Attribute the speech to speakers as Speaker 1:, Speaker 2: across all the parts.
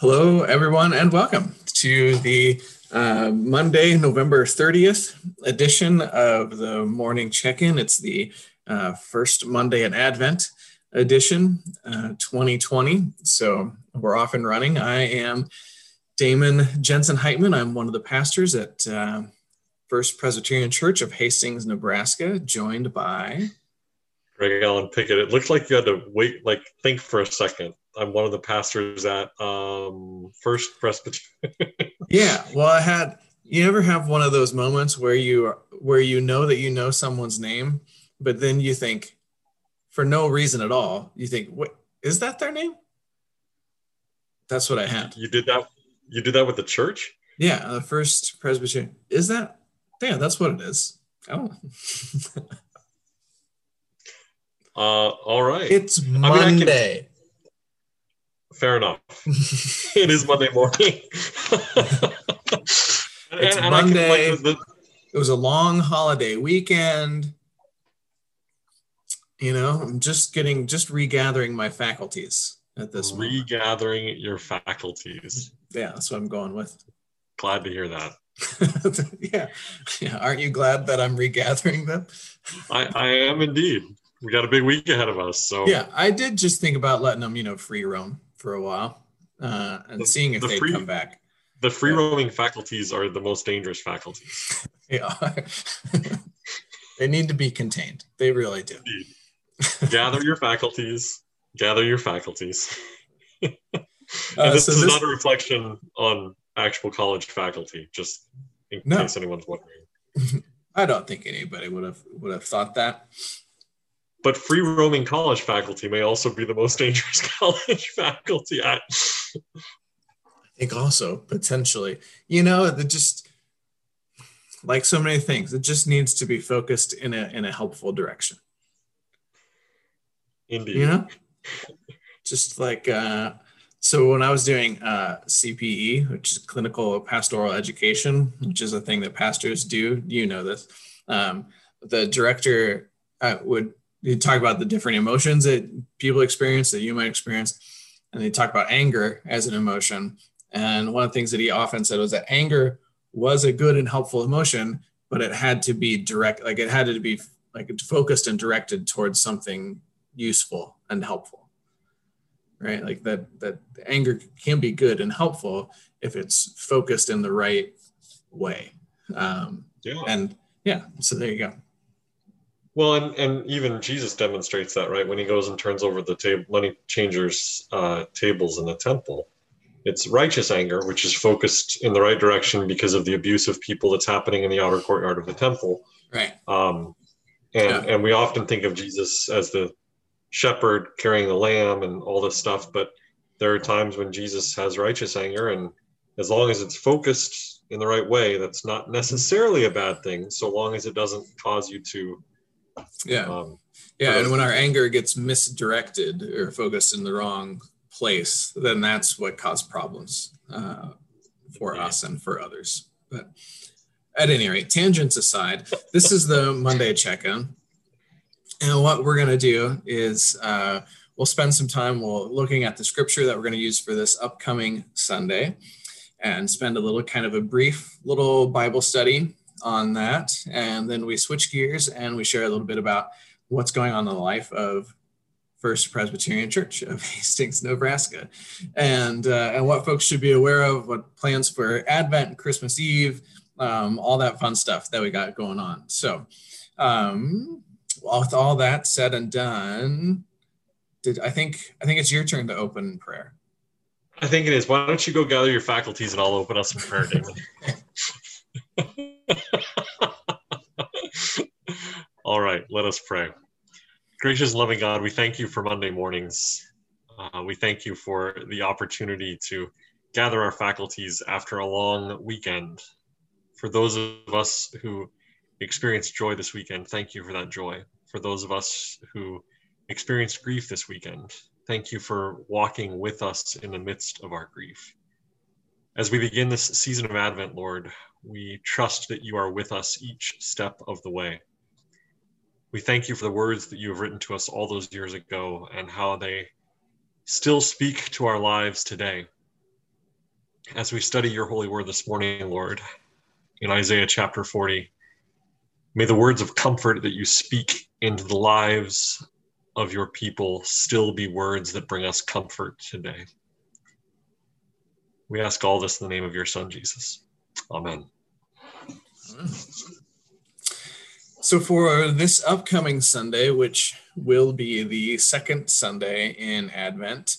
Speaker 1: Hello, everyone, and welcome to the uh, Monday, November 30th edition of the morning check in. It's the uh, first Monday in Advent edition, uh, 2020. So we're off and running. I am Damon Jensen Heitman. I'm one of the pastors at uh, First Presbyterian Church of Hastings, Nebraska, joined by
Speaker 2: Greg Allen Pickett. It looked like you had to wait, like think for a second. I'm one of the pastors at um, First Presbyterian.
Speaker 1: yeah, well, I had. You ever have one of those moments where you where you know that you know someone's name, but then you think, for no reason at all, you think, "What is that their name?" That's what I had.
Speaker 2: You did that. You did that with the church.
Speaker 1: Yeah, the First Presbyterian. Is that? Yeah, that's what it is. Oh.
Speaker 2: uh, all right.
Speaker 1: It's Monday. I mean,
Speaker 2: fair enough. it is Monday morning.
Speaker 1: it's and, Monday. Like the, it was a long holiday weekend. You know, I'm just getting, just regathering my faculties at this
Speaker 2: regathering
Speaker 1: moment.
Speaker 2: your faculties.
Speaker 1: Yeah, that's what I'm going with.
Speaker 2: Glad to hear that.
Speaker 1: yeah, yeah. Aren't you glad that I'm regathering them?
Speaker 2: I, I am indeed. We got a big week ahead of us, so
Speaker 1: yeah. I did just think about letting them, you know, free roam for a while uh, and the, seeing if the they come back.
Speaker 2: The free roaming faculties are the most dangerous faculties.
Speaker 1: they are. they need to be contained. They really do.
Speaker 2: gather your faculties. Gather your faculties. and uh, this so is this... not a reflection on actual college faculty, just in no. case anyone's wondering.
Speaker 1: I don't think anybody would have would have thought that.
Speaker 2: But free roaming college faculty may also be the most dangerous college faculty. I,
Speaker 1: I think also potentially, you know, it just like so many things, it just needs to be focused in a in a helpful direction.
Speaker 2: Indeed.
Speaker 1: You know, just like uh, so when I was doing uh, CPE, which is clinical pastoral education, which is a thing that pastors do, you know this. Um, the director uh, would you talk about the different emotions that people experience that you might experience and they talk about anger as an emotion. And one of the things that he often said was that anger was a good and helpful emotion but it had to be direct like it had to be like focused and directed towards something useful and helpful right? Like that that anger can be good and helpful if it's focused in the right way. Um, yeah. and yeah so there you go
Speaker 2: well, and, and even Jesus demonstrates that, right? When he goes and turns over the table, money changers' uh, tables in the temple, it's righteous anger, which is focused in the right direction because of the abuse of people that's happening in the outer courtyard of the temple.
Speaker 1: Right.
Speaker 2: Um, and yeah. and we often think of Jesus as the shepherd carrying the lamb and all this stuff, but there are times when Jesus has righteous anger, and as long as it's focused in the right way, that's not necessarily a bad thing, so long as it doesn't cause you to
Speaker 1: yeah. Um, yeah. And when our anger gets misdirected or focused in the wrong place, then that's what caused problems uh, for yeah. us and for others. But at any rate, tangents aside, this is the Monday check in. And what we're going to do is uh, we'll spend some time we'll, looking at the scripture that we're going to use for this upcoming Sunday and spend a little kind of a brief little Bible study on that. And then we switch gears and we share a little bit about what's going on in the life of First Presbyterian Church of Hastings, Nebraska, and uh, and what folks should be aware of, what plans for Advent, Christmas Eve, um, all that fun stuff that we got going on. So, um, with all that said and done, did I think I think it's your turn to open prayer.
Speaker 2: I think it is. Why don't you go gather your faculties and I'll open us in prayer, David. All right, let us pray. Gracious, loving God, we thank you for Monday mornings. Uh, we thank you for the opportunity to gather our faculties after a long weekend. For those of us who experienced joy this weekend, thank you for that joy. For those of us who experienced grief this weekend, thank you for walking with us in the midst of our grief. As we begin this season of Advent, Lord, we trust that you are with us each step of the way. We thank you for the words that you have written to us all those years ago and how they still speak to our lives today. as we study your holy word this morning, Lord, in Isaiah chapter 40, may the words of comfort that you speak into the lives of your people still be words that bring us comfort today. We ask all this in the name of your Son, Jesus. Amen.
Speaker 1: So, for this upcoming Sunday, which will be the second Sunday in Advent,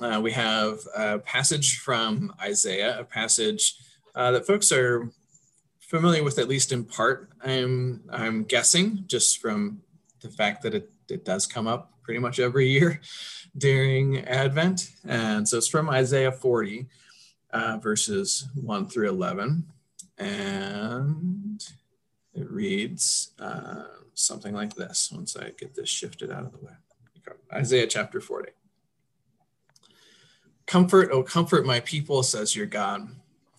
Speaker 1: uh, we have a passage from Isaiah, a passage uh, that folks are familiar with at least in part. I'm I'm guessing just from the fact that it, it does come up pretty much every year during Advent, and so it's from Isaiah 40 uh, verses 1 through 11. And it reads uh, something like this once I get this shifted out of the way. Isaiah chapter 40. Comfort, oh, comfort my people, says your God.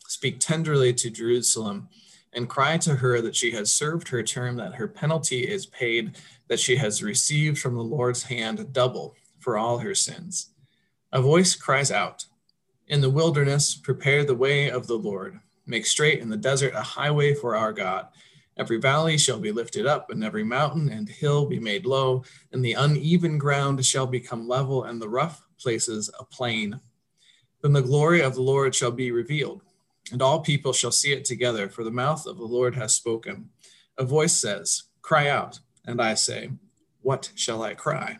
Speaker 1: Speak tenderly to Jerusalem and cry to her that she has served her term, that her penalty is paid, that she has received from the Lord's hand double for all her sins. A voice cries out, in the wilderness, prepare the way of the Lord. Make straight in the desert a highway for our God. Every valley shall be lifted up, and every mountain and hill be made low, and the uneven ground shall become level, and the rough places a plain. Then the glory of the Lord shall be revealed, and all people shall see it together, for the mouth of the Lord has spoken. A voice says, Cry out, and I say, What shall I cry?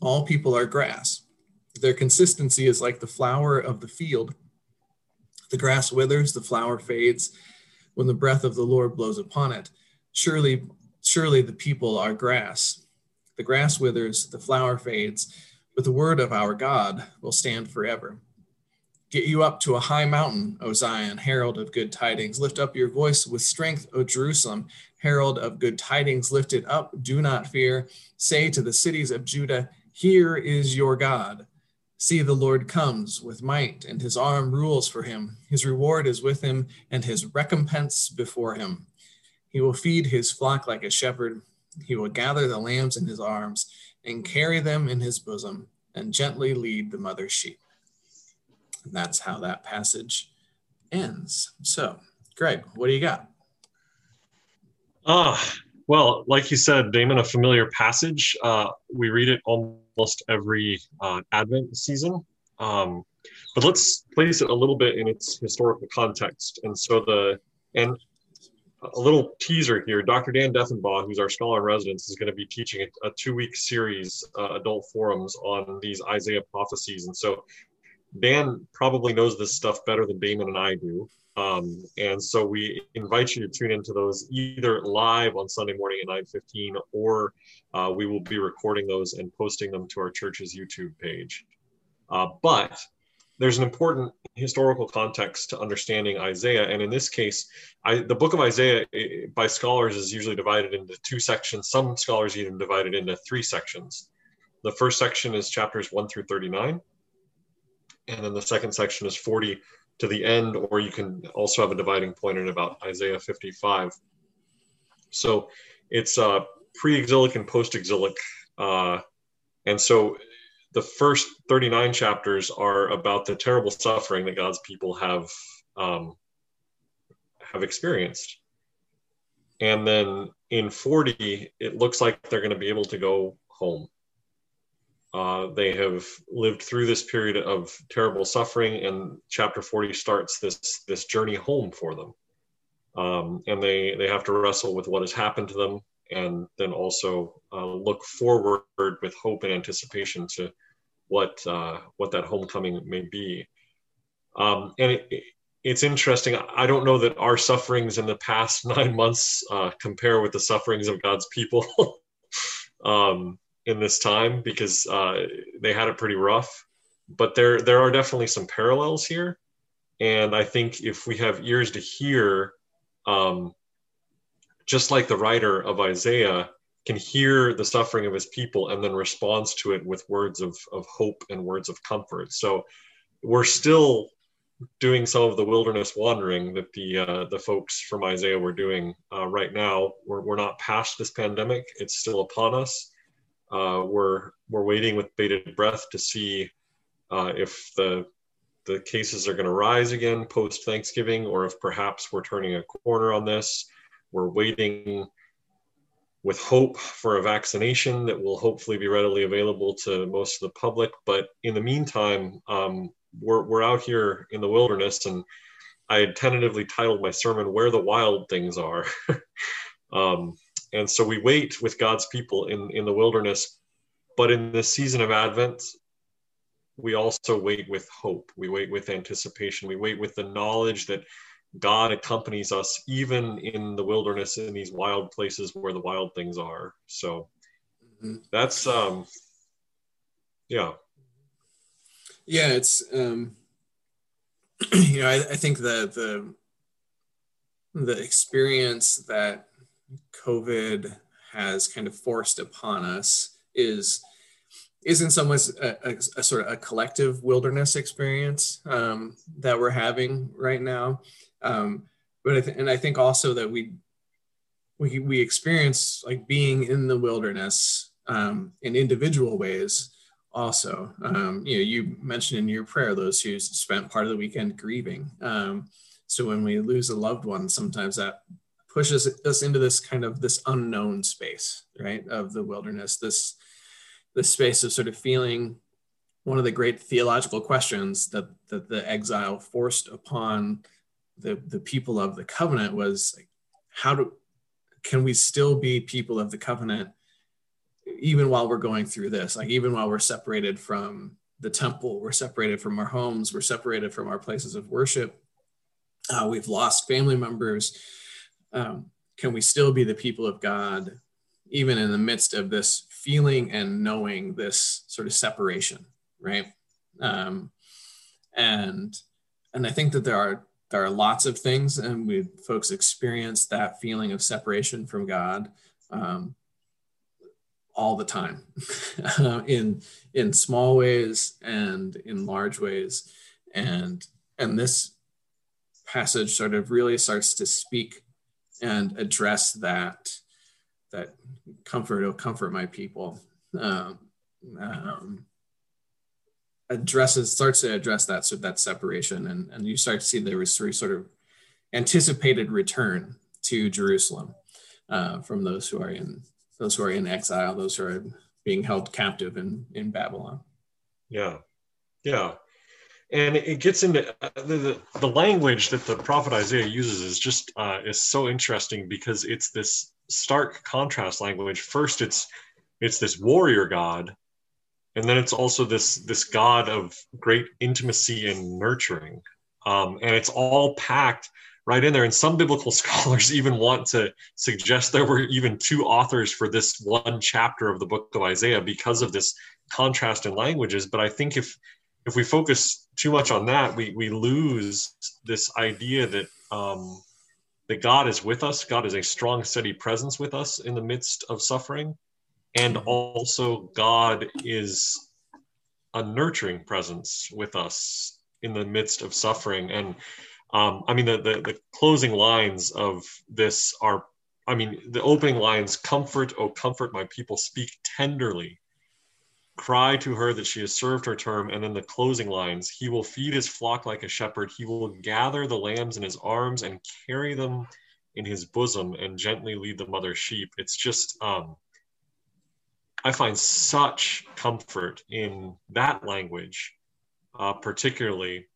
Speaker 1: All people are grass their consistency is like the flower of the field. The grass withers, the flower fades when the breath of the Lord blows upon it. Surely, surely the people are grass. The grass withers, the flower fades, but the word of our God will stand forever. Get you up to a high mountain, O Zion, herald of good tidings. Lift up your voice with strength, O Jerusalem, herald of good tidings. Lift it up, do not fear. Say to the cities of Judah, Here is your God. See, the Lord comes with might, and his arm rules for him. His reward is with him, and his recompense before him. He will feed his flock like a shepherd. He will gather the lambs in his arms and carry them in his bosom and gently lead the mother sheep. And that's how that passage ends. So, Greg, what do you got?
Speaker 2: Ah, well, like you said, Damon, a familiar passage. Uh, we read it almost every uh, Advent season. Um, but let's place it a little bit in its historical context. And so the and a little teaser here: Dr. Dan Deffenbaugh, who's our scholar in residence, is going to be teaching a, a two-week series, uh, adult forums on these Isaiah prophecies. And so Dan probably knows this stuff better than Damon and I do. Um, and so we invite you to tune into those either live on Sunday morning at 9:15, or uh, we will be recording those and posting them to our church's YouTube page. Uh, but there's an important historical context to understanding Isaiah, and in this case, I, the book of Isaiah by scholars is usually divided into two sections. Some scholars even divide it into three sections. The first section is chapters 1 through 39, and then the second section is 40 to the end, or you can also have a dividing point in about Isaiah 55. So it's uh, pre-exilic and post-exilic, uh, and so the first 39 chapters are about the terrible suffering that God's people have um, have experienced, and then in 40, it looks like they're going to be able to go home. Uh, they have lived through this period of terrible suffering, and chapter 40 starts this this journey home for them. Um, and they they have to wrestle with what has happened to them, and then also uh, look forward with hope and anticipation to what uh, what that homecoming may be. Um, and it, it's interesting. I don't know that our sufferings in the past nine months uh, compare with the sufferings of God's people. um, in this time because uh, they had it pretty rough. But there there are definitely some parallels here, and I think if we have ears to hear, um, just like the writer of Isaiah can hear the suffering of his people and then responds to it with words of, of hope and words of comfort. So we're still doing some of the wilderness wandering that the uh, the folks from Isaiah were doing uh, right now. We're, we're not past this pandemic; it's still upon us, uh, we're we're waiting with bated breath to see uh, if the the cases are going to rise again post Thanksgiving, or if perhaps we're turning a corner on this. We're waiting with hope for a vaccination that will hopefully be readily available to most of the public. But in the meantime, um, we're, we're out here in the wilderness, and I had tentatively titled my sermon, Where the Wild Things Are. um, and so we wait with God's people in, in the wilderness. But in this season of Advent, we also wait with hope. We wait with anticipation. We wait with the knowledge that God accompanies us even in the wilderness in these wild places where the wild things are. So mm-hmm. that's um yeah.
Speaker 1: Yeah, it's um you know, I, I think the the the experience that COVID has kind of forced upon us is is in some ways a, a, a sort of a collective wilderness experience um, that we're having right now. Um, but I th- and I think also that we we we experience like being in the wilderness um, in individual ways. Also, um, you know, you mentioned in your prayer those who spent part of the weekend grieving. Um, so when we lose a loved one, sometimes that pushes us into this kind of this unknown space, right, of the wilderness. This this space of sort of feeling one of the great theological questions that that the exile forced upon the the people of the covenant was how do can we still be people of the covenant even while we're going through this like even while we're separated from the temple we're separated from our homes we're separated from our places of worship uh, we've lost family members um, can we still be the people of god even in the midst of this feeling and knowing this sort of separation right? Um, and and i think that there are there are lots of things and we folks experience that feeling of separation from god um, all the time in in small ways and in large ways. And and this passage sort of really starts to speak and address that that comfort oh comfort my people. Um, um, addresses starts to address that so that separation and, and you start to see there the sort of anticipated return to Jerusalem uh, from those who are in those who are in exile, those who are being held captive in in Babylon.
Speaker 2: Yeah, yeah, and it gets into uh, the, the, the language that the prophet Isaiah uses is just uh, is so interesting because it's this stark contrast language. First, it's it's this warrior god and then it's also this this god of great intimacy and nurturing. Um, and it's all packed right in there. And some biblical scholars even want to suggest there were even two authors for this one chapter of the book of isaiah because of this contrast in languages. But i think if if we focus too much on that we we lose this idea that um, that god is with us god is a strong steady presence with us in the midst of suffering and mm-hmm. also God is a nurturing presence with us in the midst of suffering. And um, I mean, the, the, the closing lines of this are, I mean, the opening lines: "Comfort, oh comfort my people, speak tenderly." Cry to her that she has served her term, and then the closing lines: He will feed his flock like a shepherd. He will gather the lambs in his arms and carry them in his bosom, and gently lead the mother sheep. It's just um, I find such comfort in that language, uh, particularly.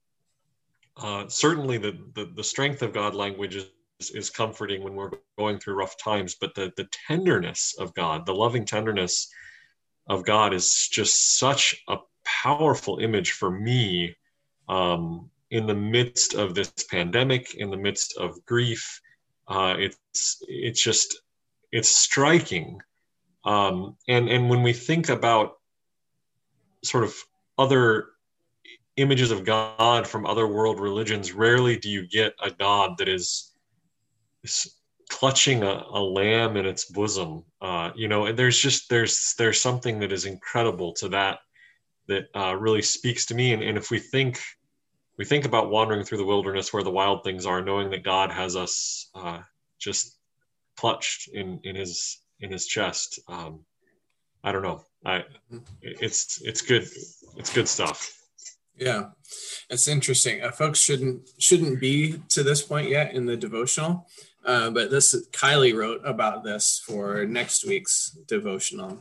Speaker 2: Uh, certainly, the, the, the strength of God language is, is comforting when we're going through rough times, but the, the tenderness of God, the loving tenderness of God, is just such a powerful image for me um, in the midst of this pandemic, in the midst of grief. Uh, it's it's just it's striking um, and and when we think about sort of other images of God from other world religions, rarely do you get a God that is, is clutching a, a, lamb in its bosom. Uh, you know, and there's just there's there's something that is incredible to that that uh, really speaks to me. And, and if we think we think about wandering through the wilderness where the wild things are, knowing that God has us uh, just clutched in in His in his chest. Um, I don't know. I it's it's good. It's good stuff.
Speaker 1: Yeah, It's interesting. Uh, folks shouldn't shouldn't be to this point yet in the devotional, uh, but this Kylie wrote about this for next week's devotional,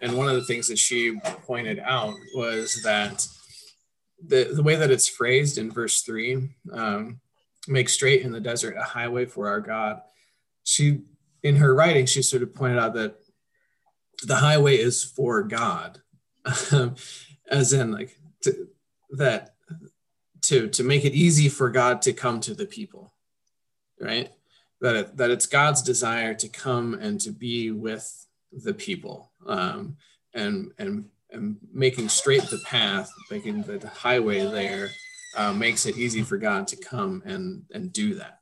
Speaker 1: and one of the things that she pointed out was that the the way that it's phrased in verse three, um, make straight in the desert a highway for our God. She in her writing she sort of pointed out that the highway is for God, as in like to, that to to make it easy for God to come to the people, right? That it, that it's God's desire to come and to be with the people, um, and and and making straight the path, making the highway there, uh, makes it easy for God to come and and do that,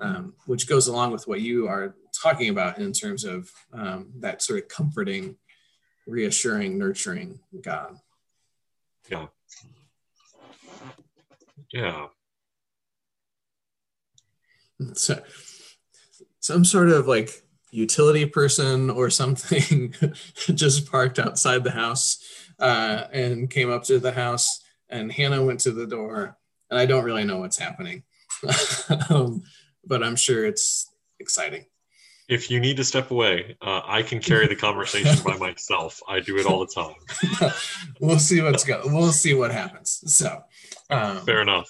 Speaker 1: um, which goes along with what you are talking about in terms of um, that sort of comforting, reassuring, nurturing God.
Speaker 2: Yeah. Yeah.
Speaker 1: So, some sort of like utility person or something just parked outside the house uh, and came up to the house, and Hannah went to the door, and I don't really know what's happening, um, but I'm sure it's exciting.
Speaker 2: If you need to step away, uh, I can carry the conversation by myself. I do it all the time.
Speaker 1: we'll see what's go. We'll see what happens. So,
Speaker 2: um, fair enough.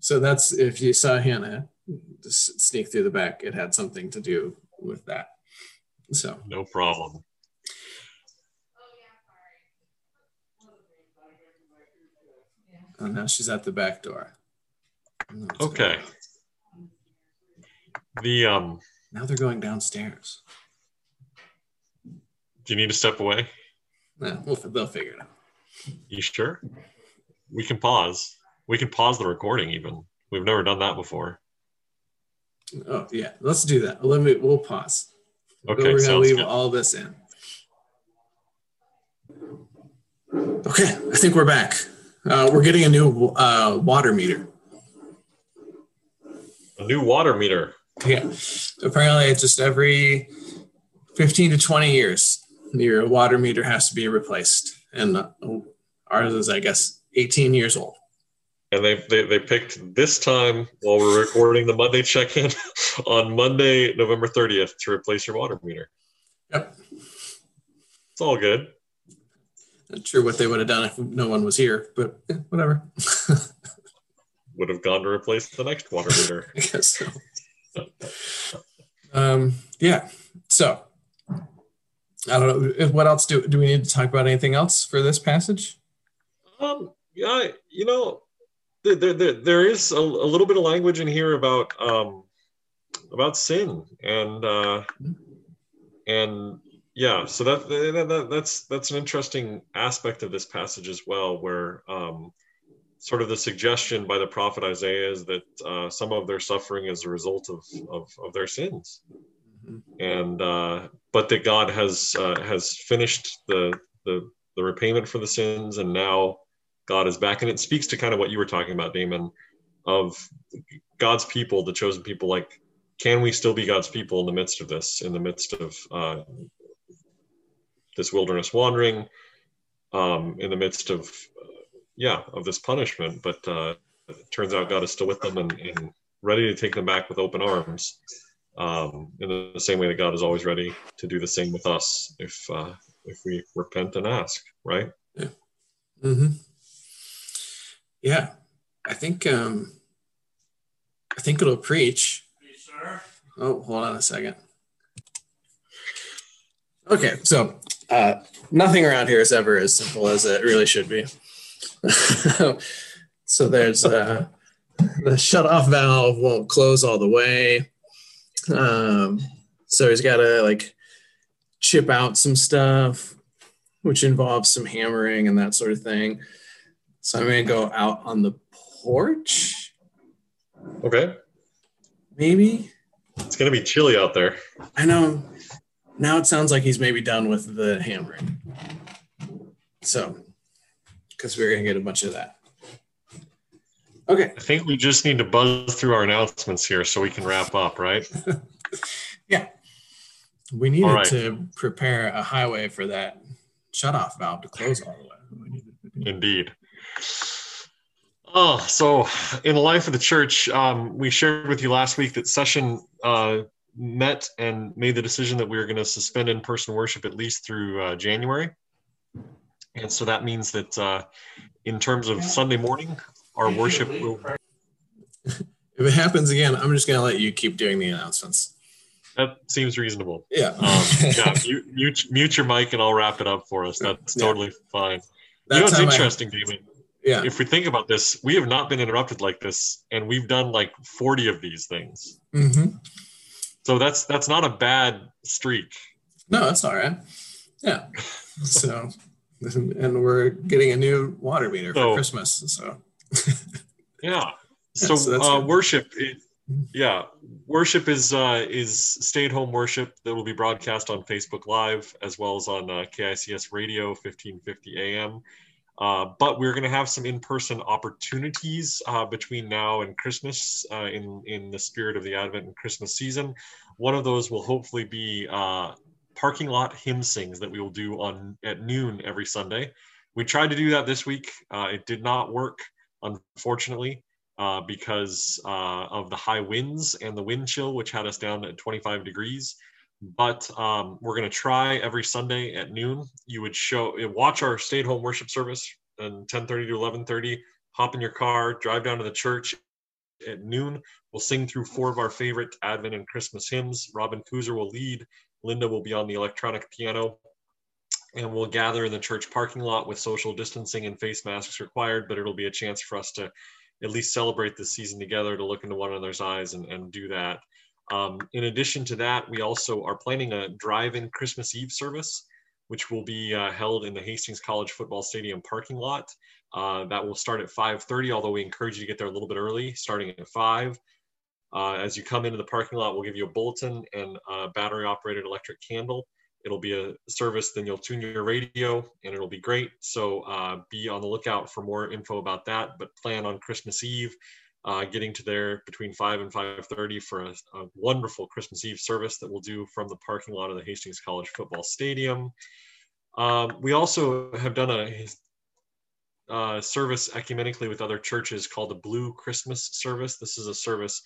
Speaker 1: So that's if you saw Hannah sneak through the back, it had something to do with that. So
Speaker 2: no problem.
Speaker 1: Oh, now she's at the back door.
Speaker 2: Okay. The um
Speaker 1: now they're going downstairs.
Speaker 2: Do you need to step away?
Speaker 1: No, we'll, they'll figure it out.
Speaker 2: You sure? We can pause. We can pause the recording even. We've never done that before.
Speaker 1: Oh yeah, let's do that. Let me. We'll pause.
Speaker 2: Okay,
Speaker 1: we're gonna leave good. all this in. Okay, I think we're back. Uh, we're getting a new uh, water meter.
Speaker 2: A new water meter.
Speaker 1: Yeah. Apparently, just every 15 to 20 years, your water meter has to be replaced. And uh, ours is, I guess, 18 years old.
Speaker 2: And they, they, they picked this time while we're recording the Monday check in on Monday, November 30th to replace your water meter.
Speaker 1: Yep.
Speaker 2: It's all good.
Speaker 1: Not sure what they would have done if no one was here, but eh, whatever.
Speaker 2: would have gone to replace the next water meter.
Speaker 1: I guess so um, yeah. So I don't know. What else do do we need to talk about? Anything else for this passage?
Speaker 2: Um, yeah, you know, there there, there is a, a little bit of language in here about um, about sin and uh, and yeah, so that, that that's that's an interesting aspect of this passage as well, where um, sort of the suggestion by the prophet Isaiah is that uh, some of their suffering is a result of, of, of their sins. Mm-hmm. And uh, but that God has uh, has finished the, the the repayment for the sins, and now God is back. And it speaks to kind of what you were talking about, Damon, of God's people, the chosen people. Like, can we still be God's people in the midst of this? In the midst of uh, this wilderness wandering, um, in the midst of yeah, of this punishment. But uh, it turns out God is still with them and, and ready to take them back with open arms. Um, in the same way that God is always ready to do the same with us if uh, if we repent and ask, right?
Speaker 1: Yeah. Mm-hmm. Yeah, I think um, I think it'll preach. Oh, hold on a second. Okay, so uh, nothing around here is ever as simple as it really should be. so there's uh, the shut off valve won't close all the way. Um, so he's got to like chip out some stuff, which involves some hammering and that sort of thing. So I'm going to go out on the porch.
Speaker 2: Okay.
Speaker 1: Maybe.
Speaker 2: It's going to be chilly out there.
Speaker 1: I know. Now it sounds like he's maybe done with the hammering. So because we're going to get a bunch of that. Okay.
Speaker 2: I think we just need to buzz through our announcements here so we can wrap up, right?
Speaker 1: yeah. We needed right. to prepare a highway for that shut off valve to close all the way.
Speaker 2: Indeed. Oh, so in the life of the church, um, we shared with you last week that session uh, met and made the decision that we were going to suspend in-person worship at least through uh, January, and so that means that uh, in terms of Sunday morning, our worship will.
Speaker 1: If it happens again, I'm just going to let you keep doing the announcements.
Speaker 2: That seems reasonable.
Speaker 1: Yeah.
Speaker 2: Um, yeah. Mute, mute, mute, your mic and I'll wrap it up for us. That's yeah. totally fine.
Speaker 1: That's
Speaker 2: you know what's interesting, I, Damon?
Speaker 1: Yeah.
Speaker 2: If we think about this, we have not been interrupted like this, and we've done like 40 of these things.
Speaker 1: Mm-hmm.
Speaker 2: So that's that's not a bad streak.
Speaker 1: No, that's all right. Yeah. so, and we're getting a new water meter so, for Christmas. So.
Speaker 2: yeah. So, so uh, worship. It, yeah, worship is uh, is stay at home worship that will be broadcast on Facebook Live as well as on uh, KICS Radio 1550 AM. Uh, but we're going to have some in-person opportunities uh, between now and Christmas uh, in in the spirit of the Advent and Christmas season. One of those will hopefully be uh, parking lot hymn sings that we will do on at noon every Sunday. We tried to do that this week. Uh, it did not work, unfortunately because of the high winds and the wind chill, which had us down at 25 degrees. But um, we're going to try every Sunday at noon. You would show, watch our stay-at-home worship service and 10:30 to 11:30. Hop in your car, drive down to the church at noon. We'll sing through four of our favorite Advent and Christmas hymns. Robin Kuzer will lead. Linda will be on the electronic piano and we'll gather in the church parking lot with social distancing and face masks required, but it'll be a chance for us to at least celebrate the season together to look into one another's eyes and, and do that. Um, in addition to that, we also are planning a drive-in Christmas Eve service, which will be uh, held in the Hastings College Football Stadium parking lot. Uh, that will start at 5.30, although we encourage you to get there a little bit early, starting at 5. Uh, as you come into the parking lot, we'll give you a bulletin and a battery-operated electric candle it'll be a service then you'll tune your radio and it'll be great so uh, be on the lookout for more info about that but plan on christmas eve uh, getting to there between 5 and 5.30 for a, a, wonderful christmas eve service that we'll do from the parking lot of the hastings college football stadium. Um, we also have done a uh, service ecumenically with other churches called the blue christmas service. This is a service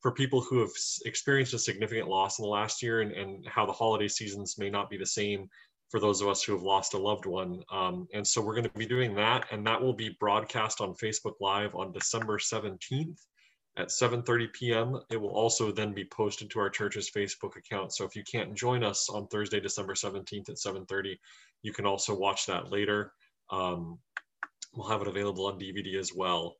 Speaker 2: for people who have experienced a significant loss in the last year and, and how the holiday seasons may not be the same for those of us who have lost a loved one. Um, and so we're going to be doing that, and that will be broadcast on Facebook Live on December 17th at 7.30 p.m. It will also then be posted to our church's Facebook account. So if you can't join us on Thursday, December 17th at 7.30, you can also watch that later. Um, we'll have it available on DVD as well.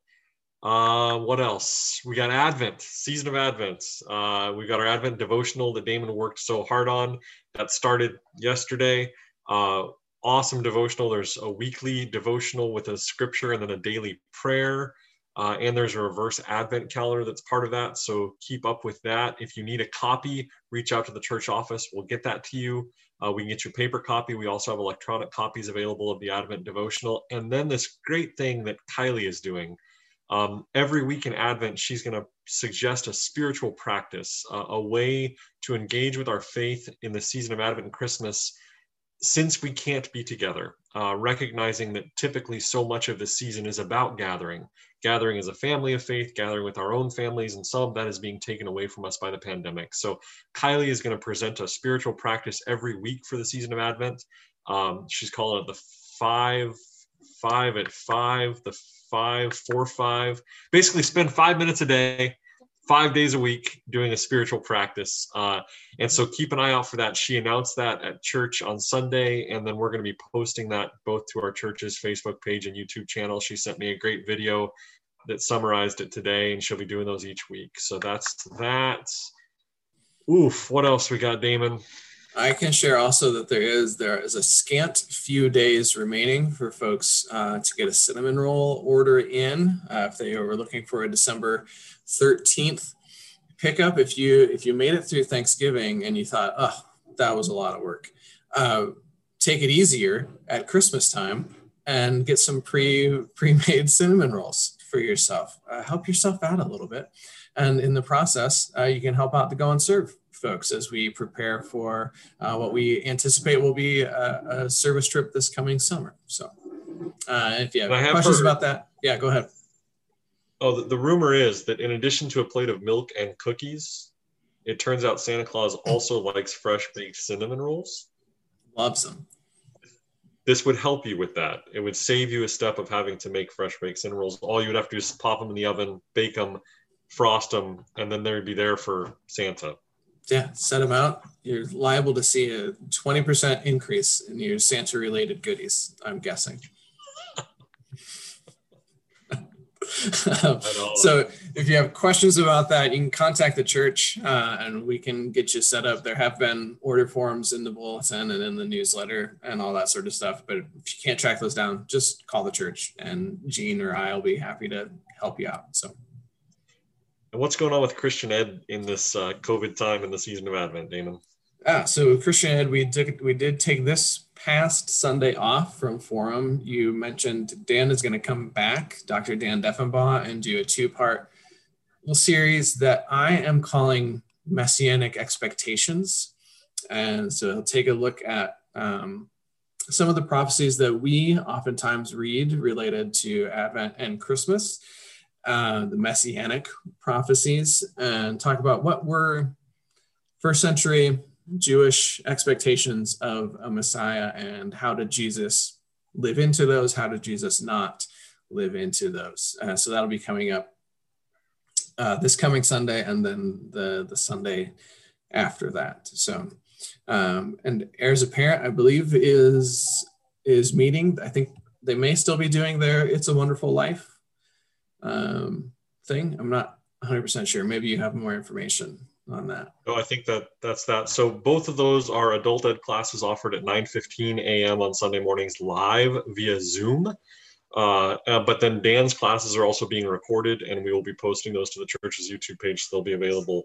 Speaker 2: Uh, what else? We got Advent, season of Advent. Uh, we got our Advent devotional that Damon worked so hard on. That started yesterday. Uh, awesome devotional. There's a weekly devotional with a scripture and then a daily prayer. Uh, and there's a reverse Advent calendar that's part of that. So keep up with that. If you need a copy, reach out to the church office. We'll get that to you. Uh, we can get you a paper copy. We also have electronic copies available of the Advent devotional. And then this great thing that Kylie is doing. Um, every week in Advent, she's going to suggest a spiritual practice, uh, a way to engage with our faith in the season of Advent and Christmas since we can't be together, uh, recognizing that typically so much of the season is about gathering, gathering as a family of faith, gathering with our own families, and some of that is being taken away from us by the pandemic. So Kylie is going to present a spiritual practice every week for the season of Advent. Um, she's calling it the five, five at five, the five, four, five. Basically, spend five minutes a day, five days a week doing a spiritual practice. Uh, and so keep an eye out for that. She announced that at church on Sunday, and then we're going to be posting that both to our church's Facebook page and YouTube channel. She sent me a great video that summarized it today, and she'll be doing those each week. So that's that. Oof, what else we got, Damon?
Speaker 1: I can share also that there is there is a scant few days remaining for folks uh, to get a cinnamon roll order in uh, if they were looking for a December 13th pickup. If you if you made it through Thanksgiving and you thought, oh, that was a lot of work, uh, take it easier at Christmas time and get some pre pre made cinnamon rolls for yourself. Uh, help yourself out a little bit, and in the process, uh, you can help out the Go and Serve folks as we prepare for uh, what we anticipate will be a, a, service trip this coming summer. So, uh, if you have, have questions heard, about that, yeah, go ahead.
Speaker 2: Oh, the, the rumor is that in addition to a plate of milk and cookies, it turns out Santa Claus also likes fresh baked cinnamon rolls.
Speaker 1: Loves them.
Speaker 2: This would help you with that. It would save you a step of having to make fresh baked cinnamon rolls. All you would have to do is pop them in the oven, bake them, frost them, and then they'd be there for Santa.
Speaker 1: Yeah, set them out. You're liable to see a 20% increase in your Santa related goodies, I'm guessing. so if you have questions about that, you can contact the church uh, and we can get you set up. There have been order forms in the bulletin and in the newsletter and all that sort of stuff. But if you can't track those down, just call the church and Gene or I will be happy to help you out. So.
Speaker 2: And what's going on with Christian Ed in this uh, COVID time in the season of Advent, Damon?
Speaker 1: Ah, so Christian Ed, we did we did take this past Sunday off from Forum. You mentioned Dan is going to come back, Dr. Dan Deffenbaugh, and do a two-part little series that I am calling Messianic Expectations. And so he'll take a look at um, some of the prophecies that we oftentimes read related to Advent and Christmas, uh, the Messianic prophecies, and talk about what were first century Jewish expectations of a Messiah and how did Jesus live into those? How did Jesus not live into those? Uh, so that'll be coming up uh, this coming Sunday and then the, the Sunday after that. So, um, and Heirs Apparent, I believe, is is meeting. I think they may still be doing their It's a Wonderful Life um, thing. I'm not 100% sure. Maybe you have more information on that.
Speaker 2: Oh, I think that that's that. So both of those are adult ed classes offered at 9:15 a.m. on Sunday mornings live via Zoom. Uh, uh, but then Dan's classes are also being recorded, and we will be posting those to the church's YouTube page. So they'll be available,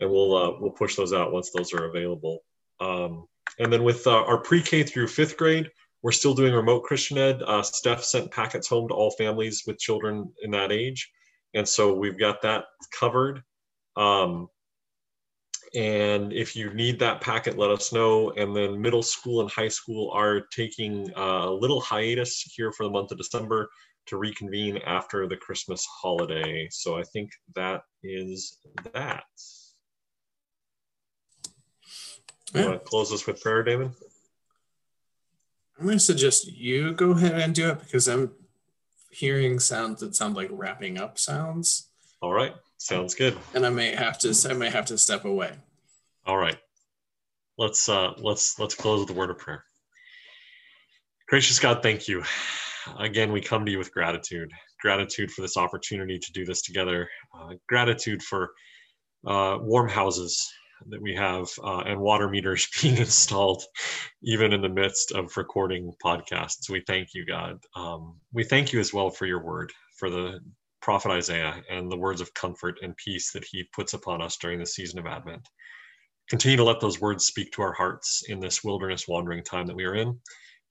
Speaker 2: and we'll uh, we'll push those out once those are available. Um, and then with uh, our pre-K through fifth grade, we're still doing remote Christian ed. Uh, Steph sent packets home to all families with children in that age, and so we've got that covered. Um, and if you need that packet, let us know. And then middle school and high school are taking a little hiatus here for the month of December to reconvene after the Christmas holiday. So I think that is that. Yeah. Want to close this with prayer, David?
Speaker 1: I'm going to suggest you go ahead and do it because I'm hearing sounds that sound like wrapping up sounds.
Speaker 2: All right. Sounds good.
Speaker 1: And I may have to I may have to step away.
Speaker 2: All right. Let's uh let's let's close with a word of prayer. Gracious God, thank you. Again, we come to you with gratitude. Gratitude for this opportunity to do this together. Uh, gratitude for uh, warm houses that we have uh, and water meters being installed even in the midst of recording podcasts. We thank you, God. Um, we thank you as well for your word, for the prophet Isaiah and the words of comfort and peace that he puts upon us during the season of Advent. Continue to let those words speak to our hearts in this wilderness wandering time that we are in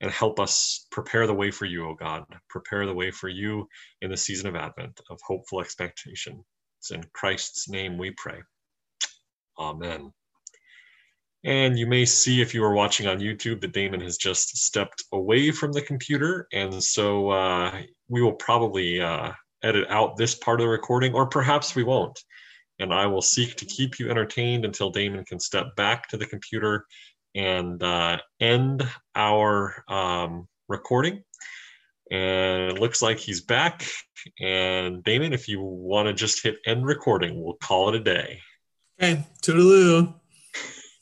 Speaker 2: and help us prepare the way for you, O God. Prepare the way for you in the season of Advent of hopeful expectation. It's in Christ's name we pray. Amen. And you may see if you are watching on YouTube that Damon has just stepped away from the computer. And so uh, we will probably uh, edit out this part of the recording, or perhaps we won't. And I will seek to keep you entertained until Damon can step back to the computer and uh, end our um, recording. And it looks like he's back. And Damon, if you want to just hit end recording, we'll call it a day.
Speaker 1: Okay, toodaloo.